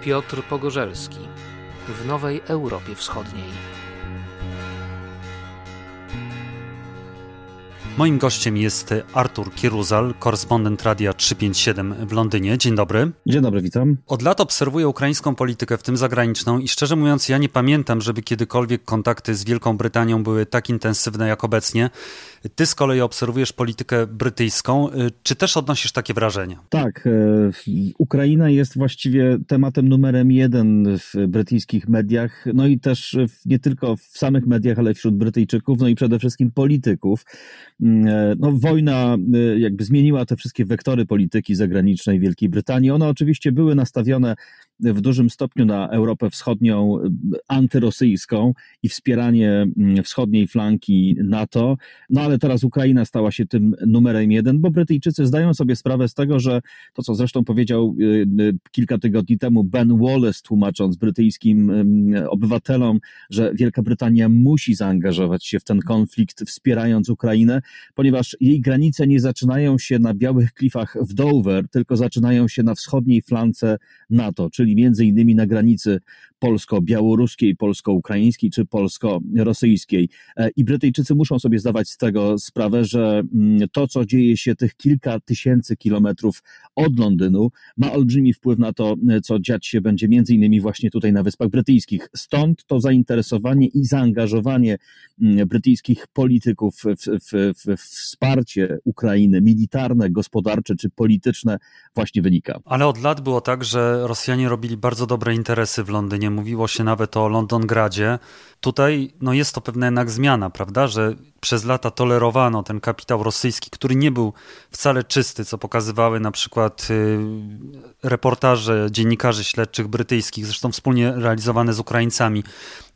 Piotr Pogorzelski w Nowej Europie Wschodniej. Moim gościem jest Artur Kieruzal, korespondent Radia 357 w Londynie. Dzień dobry. Dzień dobry, witam. Od lat obserwuję ukraińską politykę, w tym zagraniczną, i szczerze mówiąc, ja nie pamiętam, żeby kiedykolwiek kontakty z Wielką Brytanią były tak intensywne jak obecnie. Ty z kolei obserwujesz politykę brytyjską. Czy też odnosisz takie wrażenia? Tak. E, Ukraina jest właściwie tematem numerem jeden w brytyjskich mediach, no i też nie tylko w samych mediach, ale wśród Brytyjczyków, no i przede wszystkim polityków. Mm, no, wojna e, jakby zmieniła te wszystkie wektory polityki zagranicznej Wielkiej Brytanii. One oczywiście były nastawione w dużym stopniu na Europę Wschodnią antyrosyjską i wspieranie mm, wschodniej flanki NATO, no ale teraz Ukraina stała się tym numerem jeden, bo Brytyjczycy zdają sobie sprawę z tego, że to, co zresztą powiedział y, y, kilka tygodni temu Ben Wallace, tłumacząc brytyjskim obywatelom, że Wielka Brytania musi zaangażować się w ten konflikt, wspierając Ukrainę, ponieważ jej granice nie zaczynają się na białych klifach w Dover, tylko zaczynają się na wschodniej flance NATO, czyli między innymi na granicy polsko-białoruskiej, polsko-ukraińskiej czy polsko-rosyjskiej. E, I Brytyjczycy muszą sobie zdawać z tego sprawę, że mm, to, co dzieje się tych kilka tysięcy kilometrów od Londynu, ma olbrzymi wpływ na to, e, co dziać się będzie między innymi właśnie tutaj na Wyspach Brytyjskich. Stąd to zainteresowanie i zaangażowanie mm, brytyjskich polityków w, w, w, wsparcie Ukrainy militarne, gospodarcze czy polityczne właśnie wynika. Ale od lat było tak, że Rosjanie robili bardzo dobre interesy w Londynie mówiło się nawet o Londongradzie. Tutaj no jest to pewna jednak zmiana, prawda, że przez lata tolerowano ten kapitał rosyjski, który nie był wcale czysty, co pokazywały na przykład y, reportaże dziennikarzy śledczych brytyjskich, zresztą wspólnie realizowane z Ukraińcami,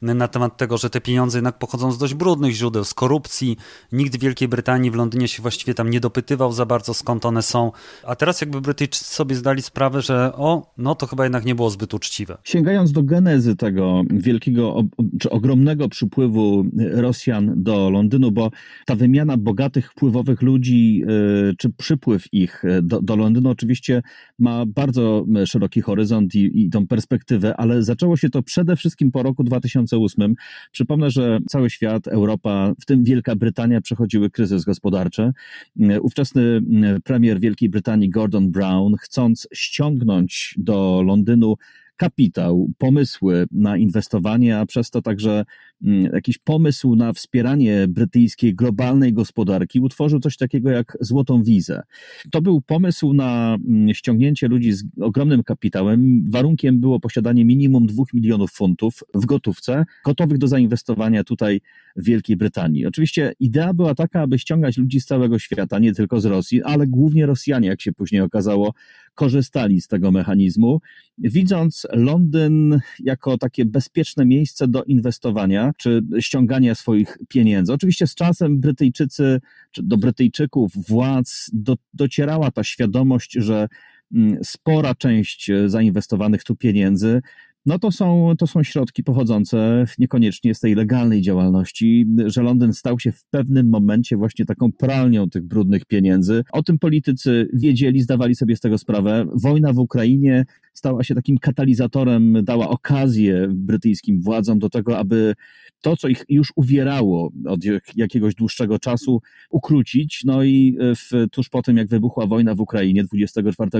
na temat tego, że te pieniądze jednak pochodzą z dość brudnych źródeł, z korupcji. Nikt w Wielkiej Brytanii, w Londynie się właściwie tam nie dopytywał za bardzo, skąd one są. A teraz jakby Brytyjczycy sobie zdali sprawę, że o, no to chyba jednak nie było zbyt uczciwe. Sięgając do genezy tego wielkiego, czy ogromnego przypływu Rosjan do Londynu, bo ta wymiana bogatych, wpływowych ludzi, y, czy przypływ ich y, do, do Londynu oczywiście ma bardzo szeroki horyzont i, i tą perspektywę, ale zaczęło się to przede wszystkim po roku 2008. Przypomnę, że cały świat, Europa, w tym Wielka Brytania przechodziły kryzys gospodarczy. Y, ówczesny premier Wielkiej Brytanii Gordon Brown, chcąc ściągnąć do Londynu kapitał, pomysły na inwestowanie, a przez to także mm, jakiś pomysł na wspieranie brytyjskiej globalnej gospodarki, utworzył coś takiego jak złotą wizę. To był pomysł na mm, ściągnięcie ludzi z ogromnym kapitałem. Warunkiem było posiadanie minimum dwóch milionów funtów w gotówce, gotowych do zainwestowania tutaj w Wielkiej Brytanii. Oczywiście idea była taka, aby ściągać ludzi z całego świata, nie tylko z Rosji, ale głównie Rosjanie, jak się później okazało, korzystali z tego mechanizmu, widząc Londyn jako takie bezpieczne miejsce do inwestowania czy ściągania swoich pieniędzy. Oczywiście z czasem Brytyjczycy, czy do Brytyjczyków, władz do, docierała ta świadomość, że mm, spora część zainwestowanych tu pieniędzy no to są, to są środki pochodzące niekoniecznie z tej legalnej działalności, że Londyn stał się w pewnym momencie właśnie taką pralnią tych brudnych pieniędzy. O tym politycy wiedzieli, zdawali sobie z tego sprawę. Wojna w Ukrainie stała się takim katalizatorem, dała okazję brytyjskim władzom do tego, aby to, co ich już uwierało od jakiegoś dłuższego czasu, ukrócić. No i w, tuż po tym, jak wybuchła wojna w Ukrainie 24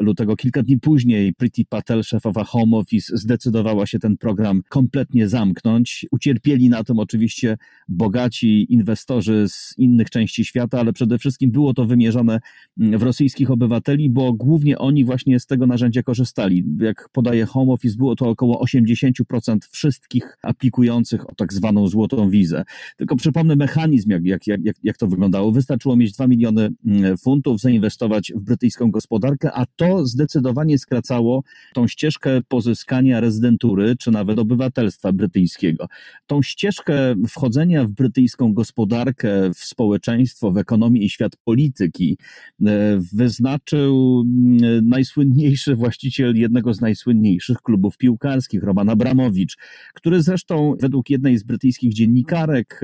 lutego, kilka dni później, Priti Patel, szefowa Home Office, zdecydowała się ten program kompletnie zamknąć. Ucierpieli na tym oczywiście bogaci inwestorzy z innych części świata, ale przede wszystkim było to wymierzone w rosyjskich obywateli, bo głównie oni właśnie z tego narzędzia korzystali. Jak podaje Home Office, było to około 80% wszystkich aplikujących o tak zwaną złotą wizę. Tylko przypomnę mechanizm, jak, jak, jak, jak to wyglądało. Wystarczyło mieć 2 miliony mm, funtów, zainwestować w brytyjską gospodarkę, a to zdecydowanie skracało tą ścieżkę pozyskania rezydentury, czy nawet obywatelstwa brytyjskiego. Tą ścieżkę wchodzenia w brytyjską gospodarkę, w społeczeństwo, w ekonomię i świat polityki e, wyznaczył mm, najsłynniejszy właśnie właściciel jednego z najsłynniejszych klubów piłkarskich, Roman Abramowicz, który zresztą według jednej z brytyjskich dziennikarek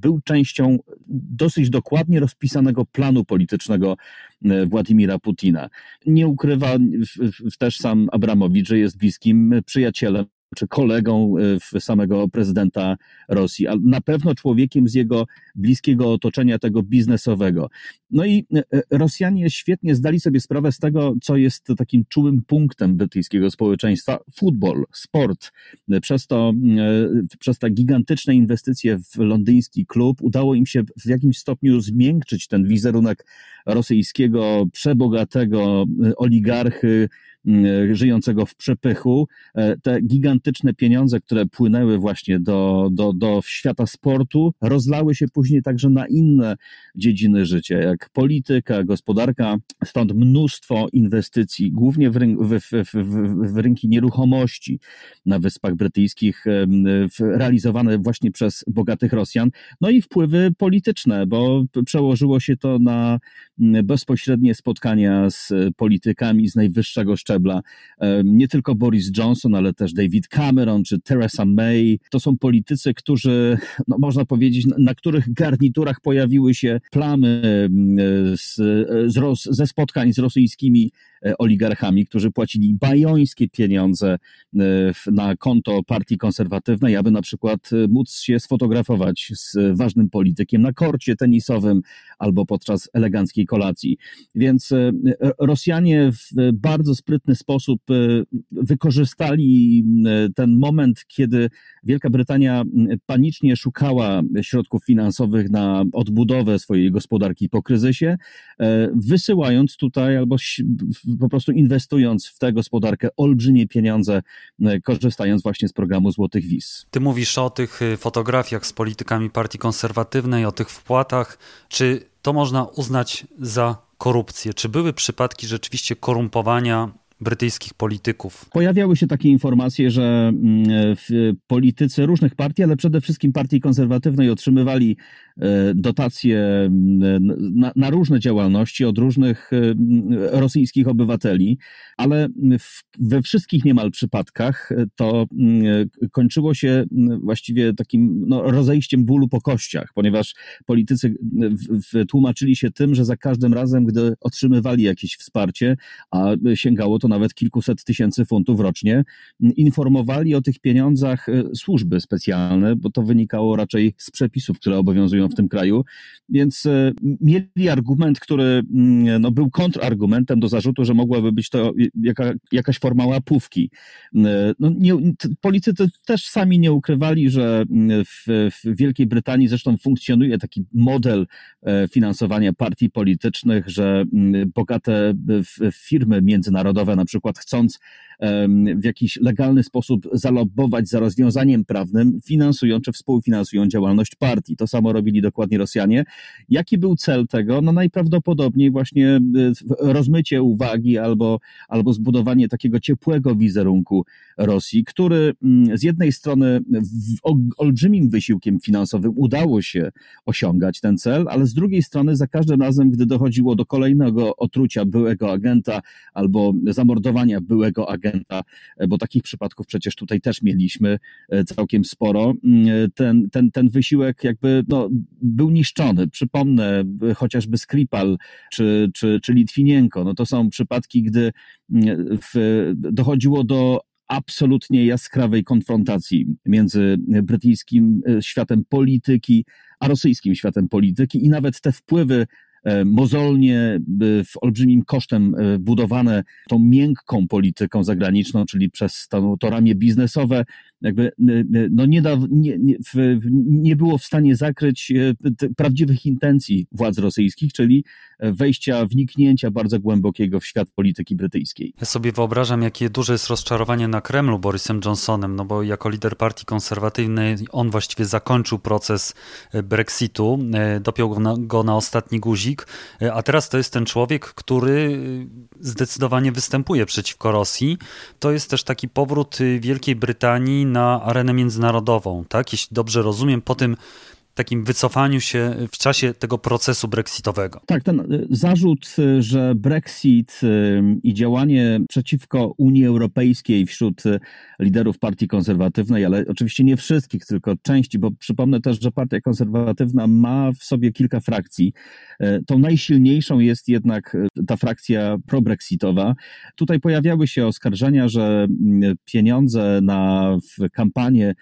był częścią dosyć dokładnie rozpisanego planu politycznego Władimira Putina. Nie ukrywa też sam Abramowicz, że jest bliskim przyjacielem czy kolegą e, samego prezydenta Rosji, ale na pewno człowiekiem z jego bliskiego otoczenia, tego biznesowego. No i e, e, Rosjanie świetnie zdali sobie sprawę z tego, co jest takim czułym punktem brytyjskiego społeczeństwa futbol, sport. Przez to, przez te gigantyczne inwestycje w londyński klub udało im się w jakimś stopniu zmiękczyć ten wizerunek rosyjskiego, przebogatego oligarchy, żyjącego w przepychu. E, te gigantyczne pieniądze, które płynęły właśnie do, do, do świata sportu, rozlały się później także na inne dziedziny życia, jak polityka, gospodarka, stąd mnóstwo inwestycji, głównie w, ryn w, w, w rynki nieruchomości na Wyspach Brytyjskich, realizowane właśnie przez bogatych Rosjan, no i wpływy polityczne, bo przełożyło się to na bezpośrednie spotkania z politykami z najwyższego szczebla szczebla. Nie tylko Boris Johnson, ale też David Cameron czy Theresa May. To są politycy, którzy, no można powiedzieć, na których garniturach pojawiły się plamy z, z, ze spotkań z rosyjskimi E, oligarchami, którzy płacili bajońskie pieniądze e, na konto partii konserwatywnej, aby na przykład e, móc się sfotografować z ważnym politykiem na korcie tenisowym albo podczas eleganckiej kolacji. Więc Rosjanie w bardzo sprytny sposób wykorzystali ten moment, kiedy Wielka Brytania panicznie szukała środków finansowych na odbudowę swojej gospodarki po kryzysie, wysyłając tutaj albo po prostu inwestując w tę gospodarkę olbrzymie pieniądze, e, korzystając właśnie z programu Złotych Wiz. Ty mówisz o tych y, fotografiach z politykami partii konserwatywnej, o tych wpłatach. Czy to można uznać za korupcję? Czy były przypadki rzeczywiście korumpowania brytyjskich polityków. Pojawiały się takie informacje, że mm, politycy różnych partii, ale przede wszystkim partii konserwatywnej otrzymywali e, dotacje mm, na, na różne działalności od różnych e, rosyjskich obywateli, ale w, we wszystkich niemal przypadkach to kończyło się właściwie takim no, rozejściem bólu po kościach, ponieważ politycy tłumaczyli się tym, że za każdym razem, gdy otrzymywali jakieś wsparcie, a sięgało to nawet kilkuset tysięcy funtów rocznie, informowali o tych pieniądzach e, służby specjalne, bo to wynikało raczej z przepisów, które obowiązują w tym kraju, więc e, mieli argument, który mm, no, był kontrargumentem do zarzutu, że mogłaby być to jaka, jakaś forma łapówki. E, no, nie, politycy też sami nie ukrywali, że mm, w, w Wielkiej Brytanii zresztą funkcjonuje taki model finansowania partii politycznych, że mm, bogate firmy międzynarodowe, na przykład chcąc w jakiś legalny sposób zalobować za rozwiązaniem prawnym, finansują czy współfinansują działalność partii. To samo robili dokładnie Rosjanie. Jaki był cel tego? No najprawdopodobniej właśnie e, rozmycie uwagi albo, albo zbudowanie takiego ciepłego wizerunku Rosji, który mm, z jednej strony olbrzymim wysiłkiem finansowym udało się osiągać ten cel, ale z drugiej strony za każdym razem, gdy dochodziło do kolejnego otrucia byłego agenta albo zamordowania byłego agenta, e, bo takich przypadków przecież tutaj też mieliśmy e, całkiem sporo. Mm, ten, ten, ten wysiłek jakby no, był niszczony. Przypomnę chociażby Skripal czy, czy, czy Litwinienko. No to są przypadki, gdy mm, w, dochodziło do absolutnie jaskrawej konfrontacji między brytyjskim światem polityki a rosyjskim światem polityki i nawet te wpływy E, mozolnie, w olbrzymim kosztem e, budowane tą miękką polityką zagraniczną, czyli przez to, to ramię biznesowe, jakby no nie, da, nie, nie, nie było w stanie zakryć e, prawdziwych intencji władz rosyjskich, czyli wejścia, wniknięcia bardzo głębokiego w świat polityki brytyjskiej. Ja sobie wyobrażam, jakie duże jest rozczarowanie na Kremlu Borysem Johnsonem, no bo jako lider partii konserwatywnej on właściwie zakończył proces Brexitu, dopiął go na, go na ostatni guzik, a teraz to jest ten człowiek, który zdecydowanie występuje przeciwko Rosji. To jest też taki powrót Wielkiej Brytanii na arenę międzynarodową, tak? Jeśli dobrze rozumiem, po tym takim wycofaniu się w czasie tego procesu brexitowego. Tak, ten y, zarzut, y, że Brexit y, i działanie przeciwko Unii Europejskiej wśród liderów partii konserwatywnej, ale oczywiście nie wszystkich, tylko części, bo przypomnę też, że partia konserwatywna ma w sobie kilka frakcji. Tą najsilniejszą jest jednak ta frakcja pro-brexitowa. Tutaj pojawiały się oskarżenia, że mm, pieniądze na kampanię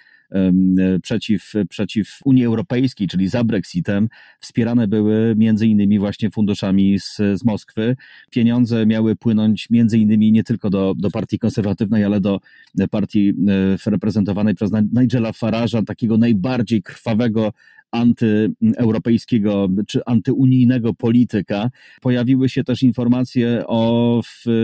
przeciw, przeciw Unii Europejskiej, czyli za Brexitem, wspierane były między innymi właśnie funduszami z, z Moskwy. Pieniądze miały płynąć między innymi nie tylko do, do partii konserwatywnej, ale do partii e, reprezentowanej przez Nigela Farage'a, takiego najbardziej krwawego antyeuropejskiego czy antyunijnego polityka. Pojawiły się też informacje o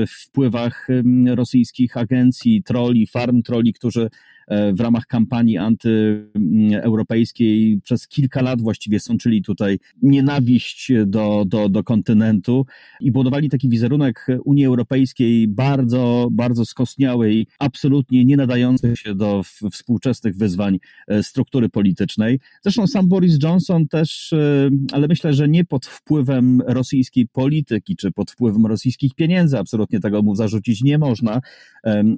wpływach rosyjskich agencji, troli, farm troli, którzy E, w ramach kampanii antyeuropejskiej przez kilka lat właściwie sączyli tutaj nienawiść do, do, do kontynentu i budowali taki wizerunek Unii Europejskiej bardzo, bardzo skostniałej, absolutnie nie nadającej się do współczesnych wyzwań e, struktury politycznej. Zresztą sam Boris Johnson też, e, ale myślę, że nie pod wpływem rosyjskiej polityki czy pod wpływem rosyjskich pieniędzy, absolutnie tego mu zarzucić nie można,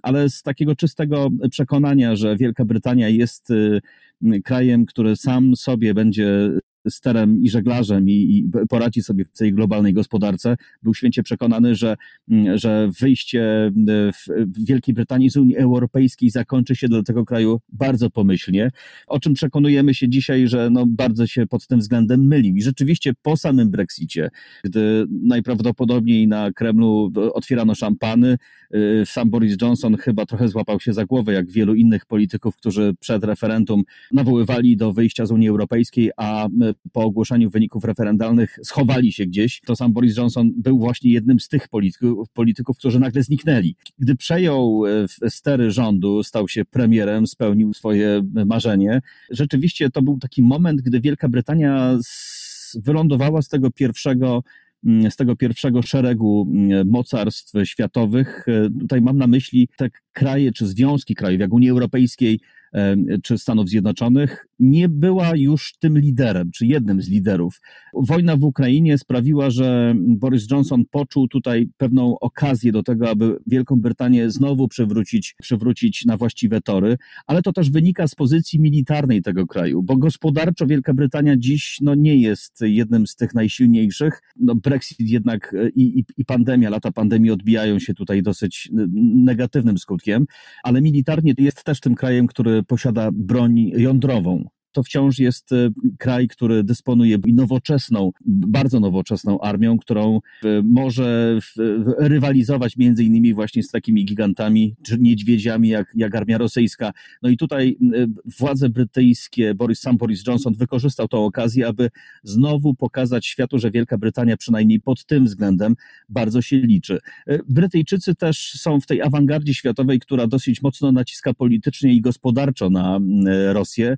ale z takiego czystego przekonania, że Wielka Brytania jest y, krajem, który sam sobie będzie sterem i żeglarzem i, i, poradzi sobie w tej globalnej gospodarce. Był święcie przekonany, że, że wyjście w Wielkiej Brytanii z Unii Europejskiej zakończy się dla tego kraju bardzo pomyślnie, o czym przekonujemy się dzisiaj, że no bardzo się pod tym względem mylił. I rzeczywiście po samym Brexicie, gdy najprawdopodobniej na Kremlu otwierano szampany, Y, sam Boris Johnson chyba trochę złapał się za głowę, jak wielu innych polityków, którzy przed referendum nawoływali do wyjścia z Unii Europejskiej, a y, po ogłoszeniu wyników referendalnych schowali się gdzieś. To sam Boris Johnson był właśnie jednym z tych polityków, polityków którzy nagle zniknęli. Gdy przejął y, stery rządu, stał się premierem, spełnił swoje marzenie. Rzeczywiście to był taki moment, gdy Wielka Brytania wylądowała z tego pierwszego Mm, z tego pierwszego szeregu mm, mocarstw światowych. E, tutaj mam na myśli te kraje czy związki krajów, jak Unii Europejskiej, czy Stanów Zjednoczonych, nie była już tym liderem, czy jednym z liderów. Wojna w Ukrainie sprawiła, że Boris Johnson poczuł tutaj pewną okazję do tego, aby Wielką Brytanię znowu przywrócić, przywrócić na właściwe tory, ale to też wynika z pozycji militarnej tego kraju, bo gospodarczo Wielka Brytania dziś no, nie jest jednym z tych najsilniejszych. No, Brexit jednak e, i, i, i pandemia, lata pandemii odbijają się tutaj dosyć negatywnym skutkiem, ale militarnie jest też tym krajem, który posiada broń jądrową to wciąż jest e, kraj, który dysponuje nowoczesną, bardzo nowoczesną armią, którą e, może rywalizować między innymi właśnie z takimi gigantami, czy niedźwiedziami jak, jak armia rosyjska. No i tutaj e, władze brytyjskie, Boris, sam Boris Johnson wykorzystał tę okazję, aby znowu pokazać światu, że Wielka Brytania przynajmniej pod tym względem bardzo się liczy. Brytyjczycy też są w tej awangardzie światowej, która dosyć mocno naciska politycznie i gospodarczo na Rosję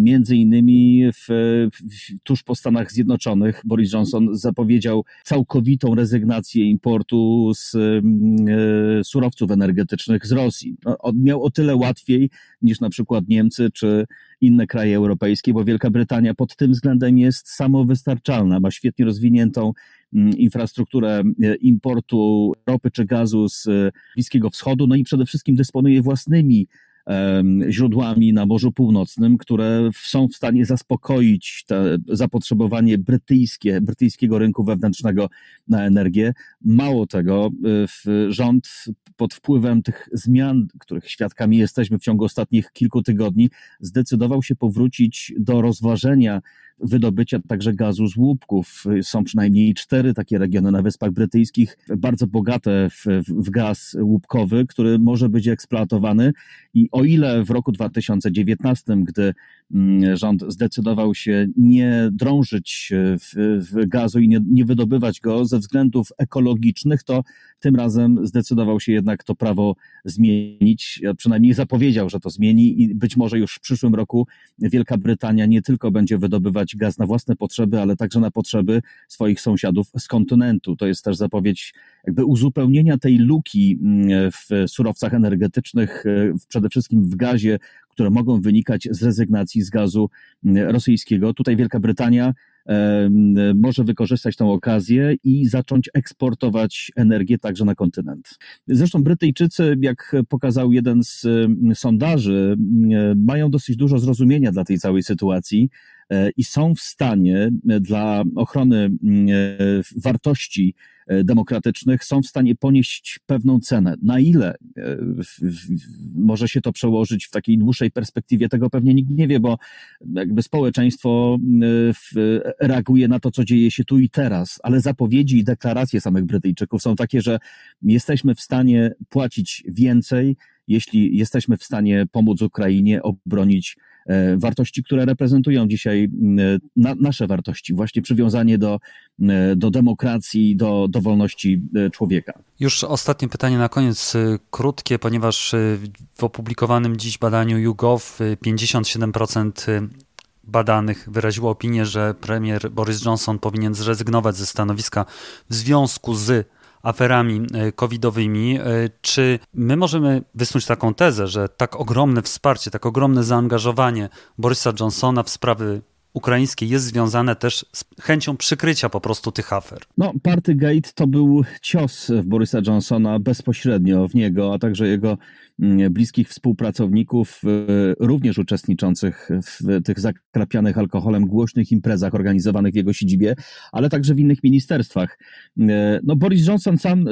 Między innymi w, w, tuż po Stanach Zjednoczonych Boris Johnson zapowiedział całkowitą rezygnację importu z e, surowców energetycznych z Rosji. No, miał o tyle łatwiej niż na przykład Niemcy czy inne kraje europejskie, bo Wielka Brytania pod tym względem jest samowystarczalna, ma świetnie rozwiniętą mm, infrastrukturę e, importu ropy czy gazu z Bliskiego Wschodu, no i przede wszystkim dysponuje własnymi źródłami na Morzu Północnym, które są w stanie zaspokoić te zapotrzebowanie brytyjskie, brytyjskiego rynku wewnętrznego na energię. Mało tego, rząd pod wpływem tych zmian, których świadkami jesteśmy w ciągu ostatnich kilku tygodni, zdecydował się powrócić do rozważenia wydobycia także gazu z łupków. Są przynajmniej cztery takie regiony na Wyspach Brytyjskich, bardzo bogate w, w gaz łupkowy, który może być eksploatowany i o ile w roku 2019, gdy mm, rząd zdecydował się nie drążyć w, w gazu i nie, nie wydobywać go ze względów ekologicznych, to tym razem zdecydował się jednak to prawo zmienić, przynajmniej zapowiedział, że to zmieni i być może już w przyszłym roku Wielka Brytania nie tylko będzie wydobywać gaz na własne potrzeby, ale także na potrzeby swoich sąsiadów z kontynentu. To jest też zapowiedź jakby uzupełnienia tej luki mm, w surowcach energetycznych, przede wszystkim w gazie, które mogą wynikać z rezygnacji z gazu rosyjskiego. Tutaj Wielka Brytania może wykorzystać tę okazję i zacząć eksportować energię także na kontynent. Zresztą Brytyjczycy, jak pokazał jeden z sondaży, mają dosyć dużo zrozumienia dla tej całej sytuacji e, i są w stanie dla ochrony wartości E, demokratycznych są w stanie ponieść pewną cenę. Na ile e, może się to przełożyć w takiej dłuższej perspektywie, tego pewnie nikt nie wie, bo jakby społeczeństwo e, reaguje na to, co dzieje się tu i teraz, ale zapowiedzi i deklaracje samych Brytyjczyków są takie, że jesteśmy w stanie płacić więcej, jeśli jesteśmy w stanie pomóc Ukrainie obronić E, wartości, które reprezentują dzisiaj na, nasze wartości, właśnie przywiązanie do, do demokracji, do, do wolności e, człowieka. Już ostatnie pytanie na koniec, e, krótkie, ponieważ w opublikowanym dziś badaniu YouGov 57% badanych wyraziło opinię, że premier Boris Johnson powinien zrezygnować ze stanowiska w związku z aferami e, covidowymi. E, czy my możemy wysnuć taką tezę, że tak ogromne wsparcie, tak ogromne zaangażowanie Borysa Johnsona w sprawy ukraińskie jest związane też z chęcią przykrycia po prostu tych afer. No, Partygate to był cios w Borysa Johnsona bezpośrednio w niego, a także jego bliskich współpracowników, e, również uczestniczących w tych zakrapianych alkoholem głośnych imprezach organizowanych w jego siedzibie, ale także w innych ministerstwach. E, no, Boris Johnson sam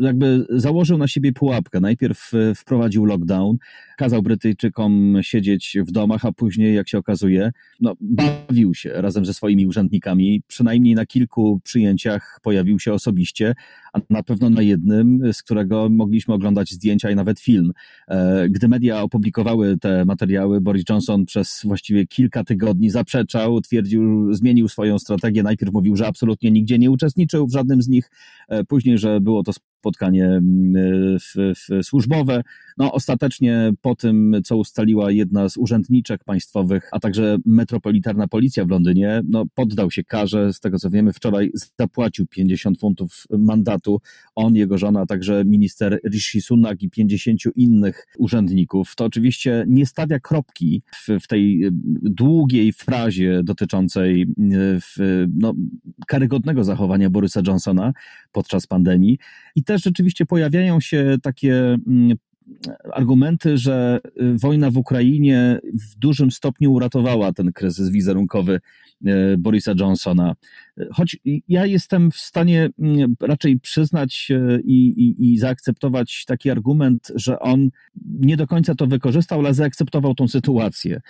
jakby założył na siebie pułapkę. Najpierw e, wprowadził lockdown, kazał Brytyjczykom siedzieć w domach, a później, jak się okazuje, no, bawił się razem ze swoimi urzędnikami. Przynajmniej na kilku przyjęciach pojawił się osobiście, a na pewno na jednym, z którego mogliśmy oglądać zdjęcia i nawet film. E, gdy media opublikowały te materiały, Boris Johnson przez właściwie kilka tygodni zaprzeczał, twierdził, zmienił swoją strategię. Najpierw mówił, że absolutnie nigdzie nie uczestniczył w żadnym z nich, e, później, że było to spotkanie mm, w, w służbowe. No, ostatecznie po tym, co ustaliła jedna z urzędniczek państwowych, a także metropolitarna policja w Londynie, no, poddał się karze. Z tego co wiemy, wczoraj zapłacił 50 funtów mandatu. On, jego żona, a także minister Rishi Sunak i 50 innych urzędników. To oczywiście nie stawia kropki w, w tej długiej frazie dotyczącej w, no, karygodnego zachowania Borysa Johnsona podczas pandemii. I też rzeczywiście pojawiają się takie mm, argumenty, że y, wojna w Ukrainie w dużym stopniu uratowała ten kryzys wizerunkowy y, Borisa Johnsona. Choć ja jestem w stanie mm, raczej przyznać y, i, i, i, zaakceptować taki argument, że on nie do końca to wykorzystał, ale zaakceptował tą sytuację.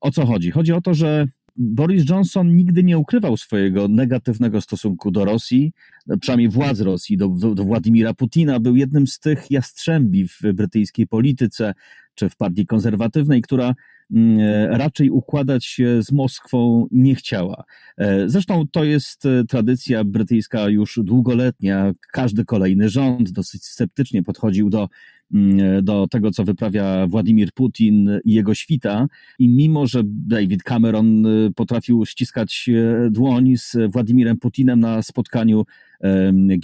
O co chodzi? Chodzi o to, że Boris Johnson nigdy nie ukrywał swojego negatywnego stosunku do Rosji, przynajmniej władz Rosji, do, do, do Władimira Putina. Był jednym z tych jastrzębi w brytyjskiej polityce czy w partii konserwatywnej, która mm, raczej układać się z Moskwą nie chciała. E, zresztą to jest e, tradycja brytyjska już długoletnia. Każdy kolejny rząd dosyć sceptycznie podchodził do do tego, co wyprawia Władimir Putin i jego świta. I mimo, że David Cameron y, potrafił ściskać y, dłoń z Władimirem Putinem na spotkaniu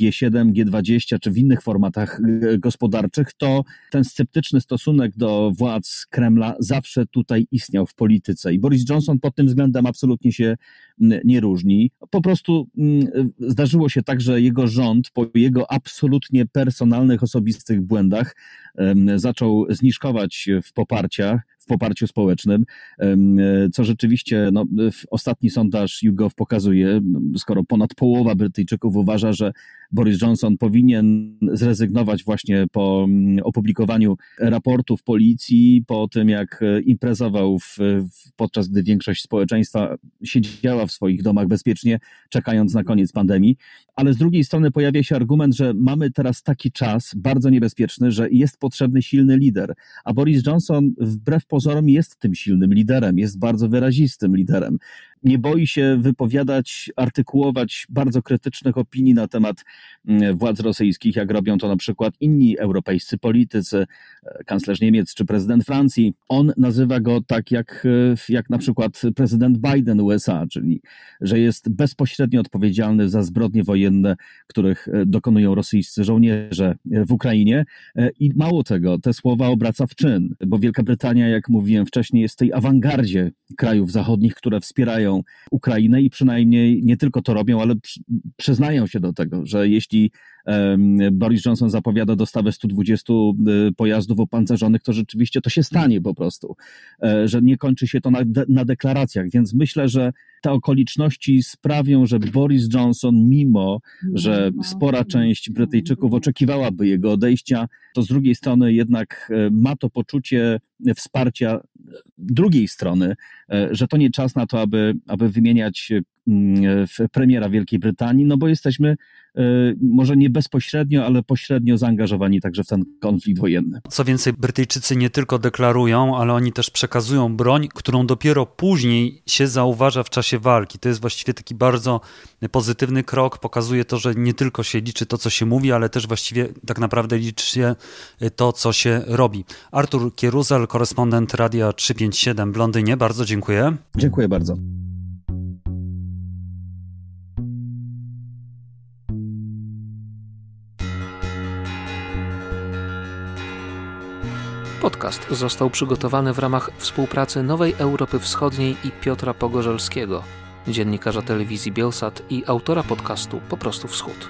G7, G20 czy w innych formatach y, gospodarczych, to ten sceptyczny stosunek do władz Kremla zawsze tutaj istniał w polityce. I Boris Johnson pod tym względem absolutnie się nie różni. Po prostu zdarzyło się tak, że jego rząd po jego absolutnie personalnych, osobistych błędach zaczął zniżkować w poparciach, w poparciu społecznym, co rzeczywiście no, ostatni sondaż YouGov pokazuje, skoro ponad połowa Brytyjczyków uważa, że Boris Johnson powinien zrezygnować właśnie po mm, opublikowaniu raportów policji, po tym jak e, imprezował w, podczas gdy większość społeczeństwa siedziała w swoich domach bezpiecznie, czekając na koniec pandemii. Ale z drugiej strony pojawia się argument, że mamy teraz taki czas bardzo niebezpieczny, że jest potrzebny silny lider. A Boris Johnson wbrew pozorom jest tym silnym liderem, jest bardzo wyrazistym liderem. Nie boi się wypowiadać, artykułować bardzo krytycznych opinii na temat mm, władz rosyjskich, jak robią to na przykład inni europejscy politycy, e, kanclerz Niemiec czy prezydent Francji. On nazywa go tak jak, e, jak na przykład prezydent Biden USA, czyli że jest bezpośrednio odpowiedzialny za zbrodnie wojenne, których e, dokonują rosyjscy żołnierze w Ukrainie. I mało tego, te słowa obraca w czyn, bo Wielka Brytania, jak mówiłem wcześniej, jest w tej awangardzie krajów zachodnich, które wspierają Ukrainę i przynajmniej nie tylko to robią, ale przyznają się do tego, że jeśli Boris Johnson zapowiada dostawę 120 y, pojazdów opancerzonych, to rzeczywiście to się stanie po prostu, e, że nie kończy się to na, na deklaracjach, więc myślę, że te okoliczności sprawią, że Boris Johnson, mimo że spora część Brytyjczyków oczekiwałaby jego odejścia, to z drugiej strony jednak e, ma to poczucie wsparcia drugiej strony, e, że to nie czas na to, aby, aby wymieniać premiera Wielkiej Brytanii, no bo jesteśmy e, może nie bezpośrednio, ale pośrednio zaangażowani także w ten konflikt wojenny. Co więcej, Brytyjczycy nie tylko deklarują, ale oni też przekazują broń, którą dopiero później się zauważa w czasie walki. To jest właściwie taki bardzo pozytywny krok, pokazuje to, że nie tylko się liczy to, co się mówi, ale też właściwie tak naprawdę liczy się to, co się robi. Artur Kieruzal, korespondent Radia 357 w Londynie. Bardzo dziękuję. Dziękuję bardzo. Podcast został przygotowany w ramach współpracy Nowej Europy Wschodniej i Piotra Pogorzelskiego, dziennikarza telewizji Bielsat i autora podcastu Po prostu Wschód.